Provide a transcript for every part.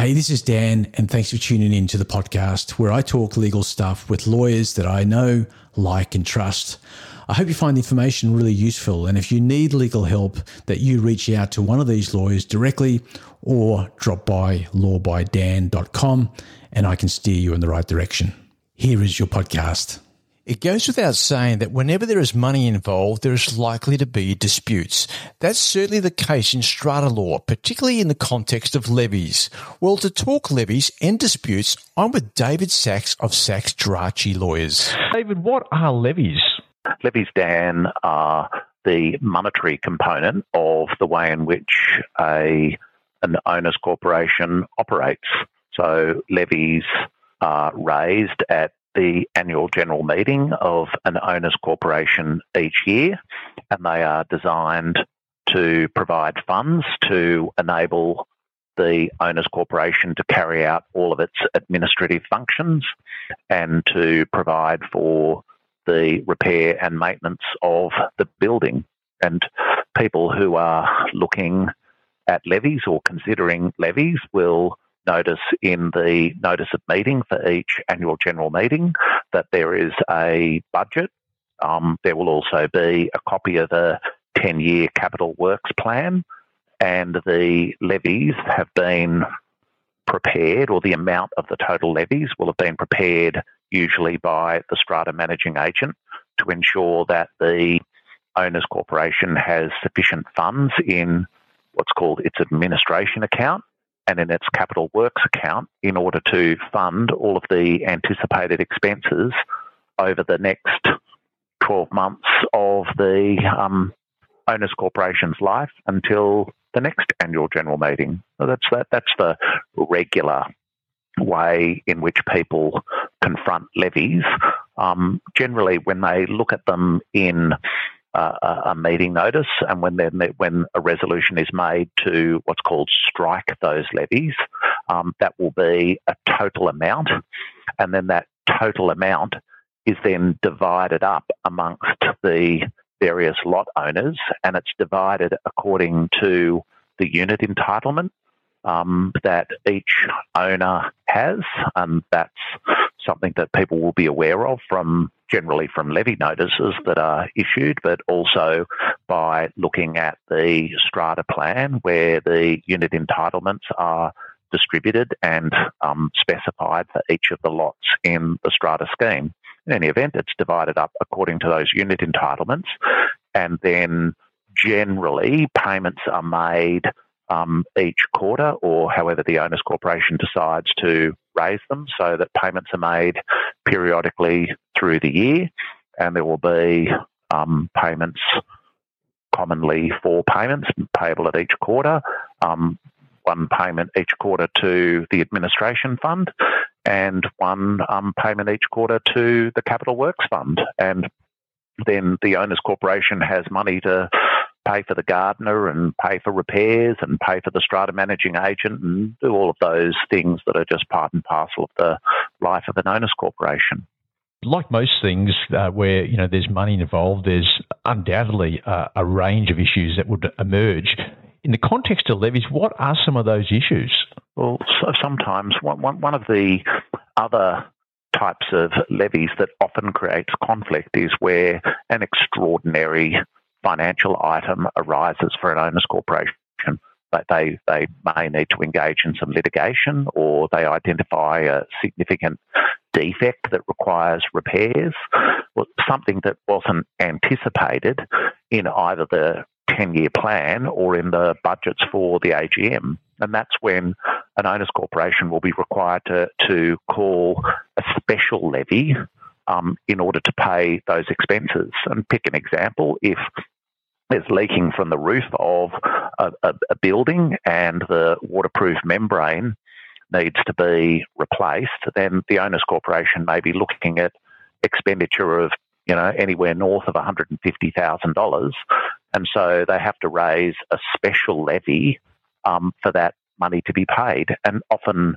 Hey, this is Dan, and thanks for tuning in to the podcast where I talk legal stuff with lawyers that I know, like, and trust. I hope you find the information really useful, and if you need legal help, that you reach out to one of these lawyers directly or drop by lawbydan.com and I can steer you in the right direction. Here is your podcast. It goes without saying that whenever there is money involved, there is likely to be disputes. That's certainly the case in strata law, particularly in the context of levies. Well, to talk levies and disputes, I'm with David Sachs of Sachs Gerace Lawyers. David, what are levies? Levies, Dan, are the monetary component of the way in which a an owners corporation operates. So levies are raised at the annual general meeting of an owners corporation each year, and they are designed to provide funds to enable the owners corporation to carry out all of its administrative functions and to provide for the repair and maintenance of the building. And people who are looking at levies or considering levies will notice in the notice of meeting for each annual general meeting that there is a budget. Um, there will also be a copy of a 10 year capital works plan, and the levies have been prepared, or the amount of the total levies will have been prepared usually by the strata managing agent to ensure that the owners corporation has sufficient funds in what's called its administration account and in its capital works account in order to fund all of the anticipated expenses over the next 12 months of the um, owners corporation's life until the next annual general meeting. So that's that. That's the regular way in which people confront levies. Um, generally, when they look at them in uh, a meeting notice, and when when a resolution is made to what's called strike those levies, um, that will be a total amount, and then that total amount is then divided up amongst the various lot owners, and it's divided according to the unit entitlement um, that each owner has, and that's something that people will be aware of from generally from levy notices that are issued, but also by looking at the strata plan where the unit entitlements are distributed and um, specified for each of the lots in the strata scheme. In any event, it's divided up according to those unit entitlements, and then generally payments are made um, each quarter or however the owners corporation decides to raise them so that payments are made periodically through the year and there will be um, payments commonly four payments payable at each quarter um, one payment each quarter to the administration fund and one um, payment each quarter to the capital works fund and then the owners corporation has money to pay for the gardener and pay for repairs and pay for the strata managing agent and do all of those things that are just part and parcel of the life of an owners corporation. Like most things uh, where you know there's money involved, there's undoubtedly uh, a range of issues that would emerge. In the context of levies, what are some of those issues? Well, so sometimes one, one, one of the other types of levies that often creates conflict is where an extraordinary financial item arises for an owners corporation. But they, they may need to engage in some litigation or they identify a significant defect that requires repairs, or something that wasn't anticipated in either the 10 year plan or in the budgets for the AGM. And that's when an owners corporation will be required to, to call a special levy um, in order to pay those expenses. And pick an example if there's leaking from the roof of a, a, a building and the waterproof membrane needs to be replaced, then the owners corporation may be looking at expenditure of you know anywhere north of $150,000, and so they have to raise a special levy um, for that money to be paid, and often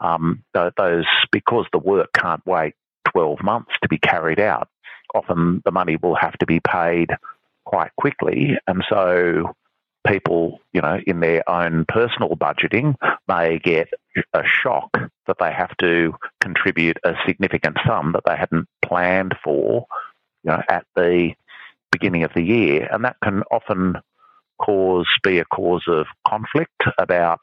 um, those because the work can't wait 12 months to be carried out. Often the money will have to be paid quite quickly. And so people, you know, in their own personal budgeting may get a shock that they have to contribute a significant sum that they hadn't planned for, you know, at the beginning of the year, and that can often cause be a cause of conflict about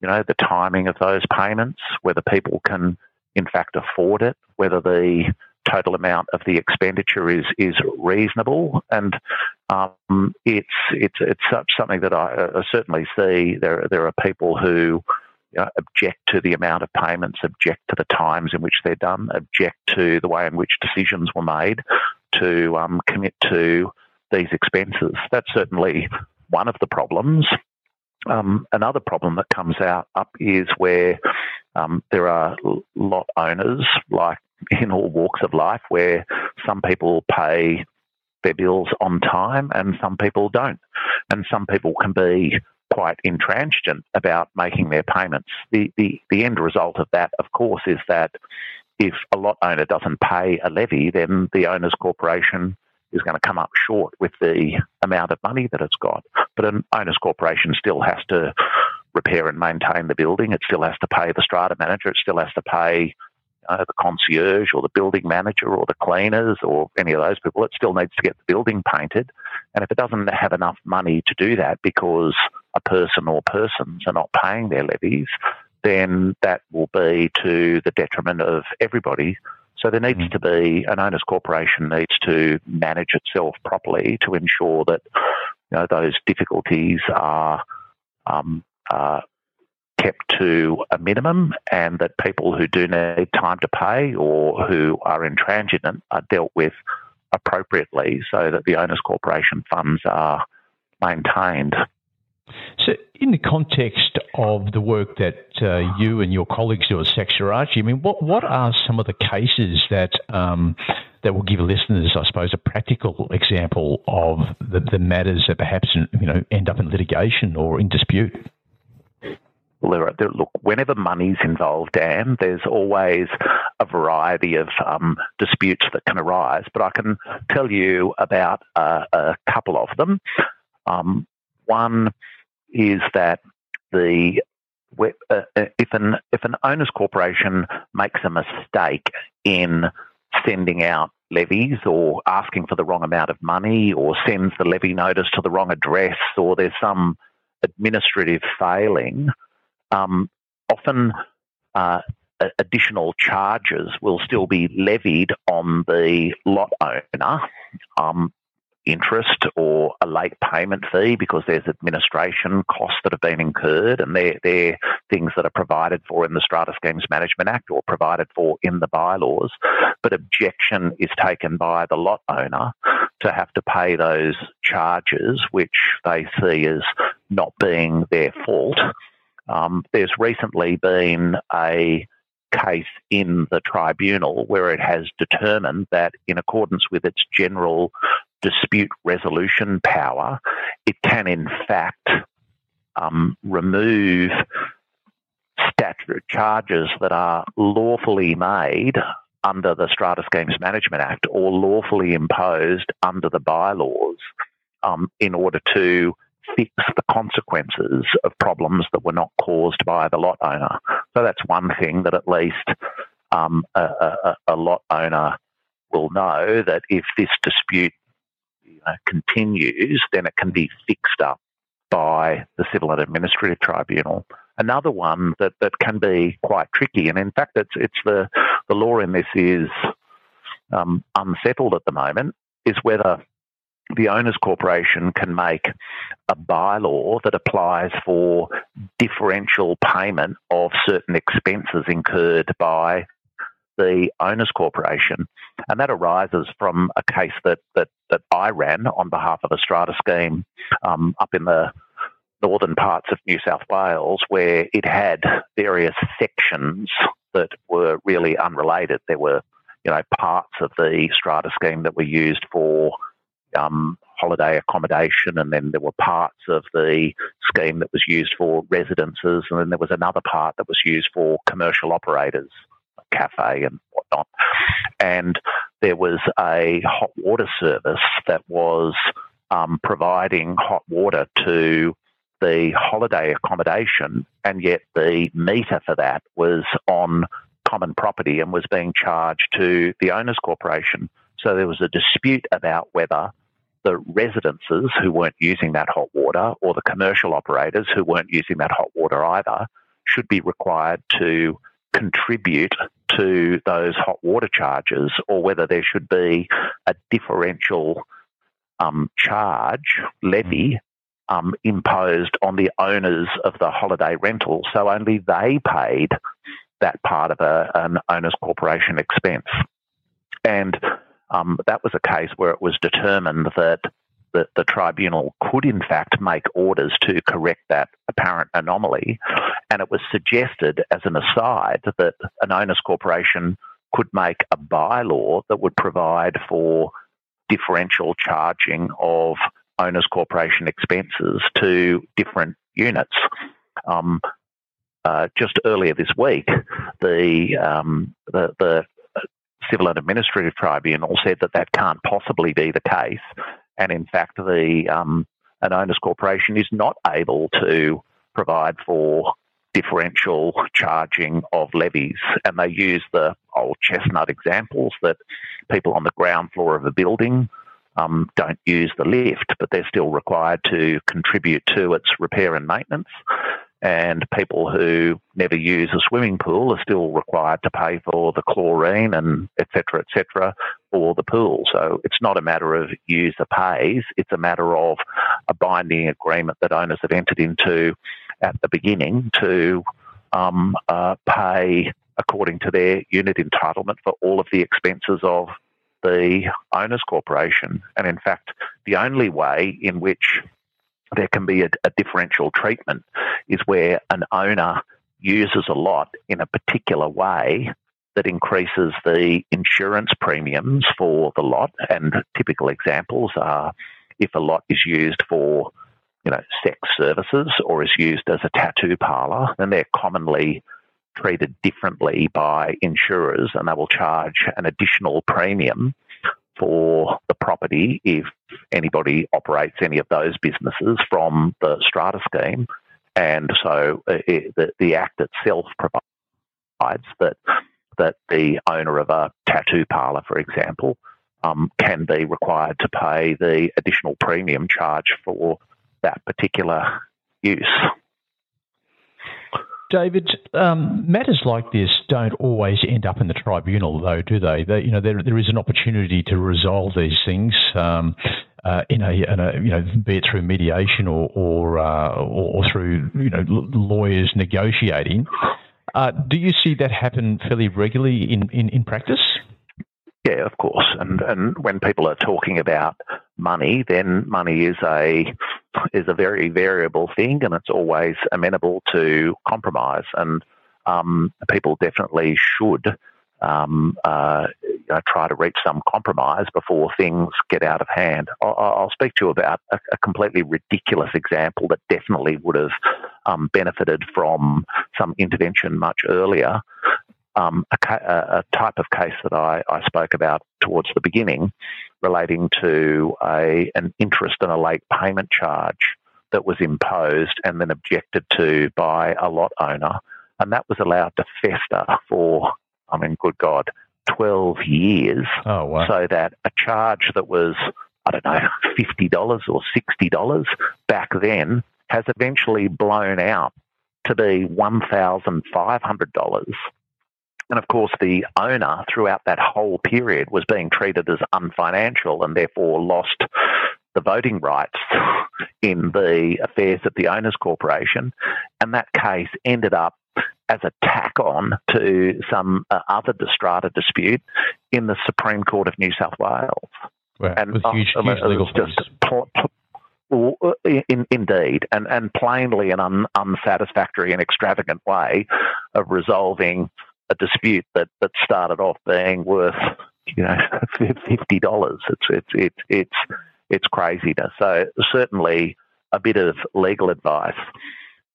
you know the timing of those payments, whether people can in fact afford it, whether the total amount of the expenditure is is reasonable, and um, it's it's it's something that I, certainly see. There there are people who you know, object to the amount of payments, object to the times in which they're done, object to the way in which decisions were made to um, commit to these expenses. That's certainly one of the problems. Um, another problem that comes out up is where um, there are lot owners, like in all walks of life, where some people pay their bills on time and some people don't. And some people can be quite intransigent about making their payments. The, the, the end result of that, of course, is that if a lot owner doesn't pay a levy, then the owner's corporation is going to come up short with the amount of money that it's got. But an owner's corporation still has to repair and maintain the building. It still has to pay the strata manager. It still has to pay know, the concierge or the building manager or the cleaners or any of those people. It still needs to get the building painted. And if it doesn't have enough money to do that because a person or persons are not paying their levies, then that will be to the detriment of everybody. So there needs mm-hmm. to be an owners corporation needs to manage itself properly to ensure that you know those difficulties are um, uh, kept to a minimum and that people who do need time to pay or who are intransigent are dealt with appropriately so that the owners corporation funds are maintained. So, in the context of the work that uh, you and your colleagues do at Sachs Gerace, I mean, what what are some of the cases that um, that will give listeners, I suppose, a practical example of the, the matters that perhaps you know end up in litigation or in dispute? There, look, whenever money's involved, Dan, there's always a variety of um, disputes that can arise. But I can tell you about uh, a couple of them. Um, one is that the uh, uh, if an if an owners corporation makes a mistake in sending out levies or asking for the wrong amount of money or sends the levy notice to the wrong address or there's some administrative failing, um, often uh, additional charges will still be levied on the lot owner um, interest or a late payment fee because there's administration costs that have been incurred and they're, they're things that are provided for in the Strata Schemes Management Act or provided for in the bylaws. But objection is taken by the lot owner to have to pay those charges, which they see as not being their fault. Um, there's recently been a case in the tribunal where it has determined that, in accordance with its general dispute resolution power, it can in fact um, remove statute charges that are lawfully made under the Strata Schemes Management Act or lawfully imposed under the bylaws um, in order to fix the consequences of problems that were not caused by the lot owner. So that's one thing that at least um, a, a, a, lot owner will know that if this dispute you know, continues, then it can be fixed up by the Civil and Administrative Tribunal. Another one that, that can be quite tricky, and in fact, it's it's the the law in this is um, unsettled at the moment, is whether the owners corporation can make a bylaw that applies for differential payment of certain expenses incurred by the owners corporation. And that arises from a case that, that, that I ran on behalf of a strata scheme um, up in the northern parts of New South Wales where it had various sections that were really unrelated. There were, you know, parts of the strata scheme that were used for um, holiday accommodation, and then there were parts of the scheme that was used for residences, and then there was another part that was used for commercial operators, cafe and whatnot. And there was a hot water service that was um, providing hot water to the holiday accommodation, and yet the meter for that was on common property and was being charged to the owners corporation. So there was a dispute about whether the residences who weren't using that hot water or the commercial operators who weren't using that hot water either should be required to contribute to those hot water charges or whether there should be a differential um, charge levy um, imposed on the owners of the holiday rental so only they paid that part of a, an owner's corporation expense. And um, that was a case where it was determined that the, the tribunal could, in fact, make orders to correct that apparent anomaly. And it was suggested, as an aside, that an owners corporation could make a bylaw that would provide for differential charging of owners corporation expenses to different units. Um, uh, just earlier this week, the, um, the, the Civil and Administrative Tribunal said that that can't possibly be the case, and in fact, the um, an owners corporation is not able to provide for differential charging of levies, and they use the old chestnut examples that people on the ground floor of a building um, don't use the lift, but they're still required to contribute to its repair and maintenance and people who never use a swimming pool are still required to pay for the chlorine and et cetera, et cetera, for the pool. So it's not a matter of user pays, it's a matter of a binding agreement that owners have entered into at the beginning to um, uh, pay according to their unit entitlement for all of the expenses of the owners corporation. And in fact, the only way in which there can be a, a differential treatment is where an owner uses a lot in a particular way that increases the insurance premiums for the lot. And typical examples are if a lot is used for, you know, sex services or is used as a tattoo parlor, then they're commonly treated differently by insurers and they will charge an additional premium for the property if anybody operates any of those businesses from the strata scheme. And so uh, it, the, the Act itself provides that that the owner of a tattoo parlour, for example, um, can be required to pay the additional premium charge for that particular use. David, um, matters like this don't always end up in the tribunal, though, do they? they you know, there, there is an opportunity to resolve these things um, uh, in, a, in, a, you know, be it through mediation or or, uh, or, through you know lawyers negotiating. Uh, do you see that happen fairly regularly in, in, in practice? Yeah, of course. And and when people are talking about money, then money is a is a very variable thing, and it's always amenable to compromise. And um, people definitely should um, uh, you know, try to reach some compromise before things get out of hand. I'll, I'll speak to you about a, a, completely ridiculous example that definitely would have um, benefited from some intervention much earlier um, a, a, type of case that I, I, spoke about towards the beginning relating to a, an interest and a late payment charge that was imposed and then objected to by a lot owner. And that was allowed to fester for, I mean, good God, 12 years. Oh, wow. So that a charge that was, I don't know, $50 or $60 back then has eventually blown out to be $1,500 and of course, the owner throughout that whole period was being treated as unfinancial and therefore lost the voting rights in the affairs of the Owners Corporation. And that case ended up as a tack on to some uh, other strata dispute in the Supreme Court of New South Wales. and with huge, uh, huge legal fees. Pl- pl- uh, in, indeed, and, and plainly an un, unsatisfactory and extravagant way of resolving a dispute that, that started off being worth you know fifty dollars. It's it's it's it's it's craziness. So certainly a bit of legal advice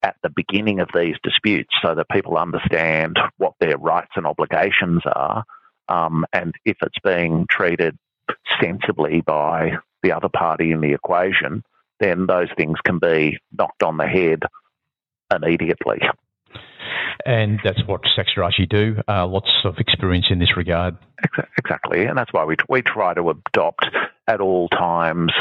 at the beginning of these disputes, so that people understand what their rights and obligations are, um, and if it's being treated sensibly by the other party in the equation, then those things can be knocked on the head immediately. And that's what Sachs Gerace do. Uh, lots of experience in this regard. Exactly, and that's why we we try to adopt at all times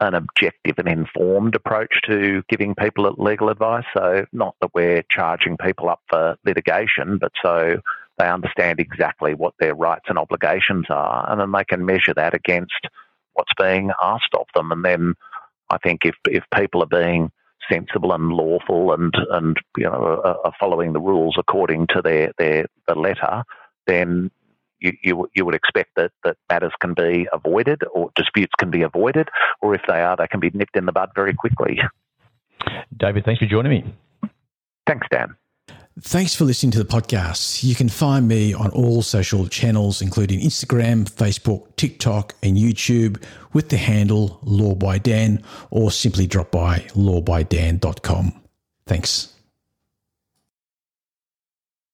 an objective and informed approach to giving people legal advice. So, not that we're charging people up for litigation, but so they understand exactly what their rights and obligations are, and then they can measure that against what's being asked of them. And then I think if if people are being sensible and lawful and and you know are, following the rules according to their their the letter, then you, you, you would expect that, that matters can be avoided or disputes can be avoided, or if they are, they can be nipped in the bud very quickly. David, thanks for joining me. Thanks, Dan. Thanks for listening to the podcast. You can find me on all social channels, including Instagram, Facebook, TikTok, and YouTube with the handle Law by Dan, or simply drop by lawbydan.com. Thanks.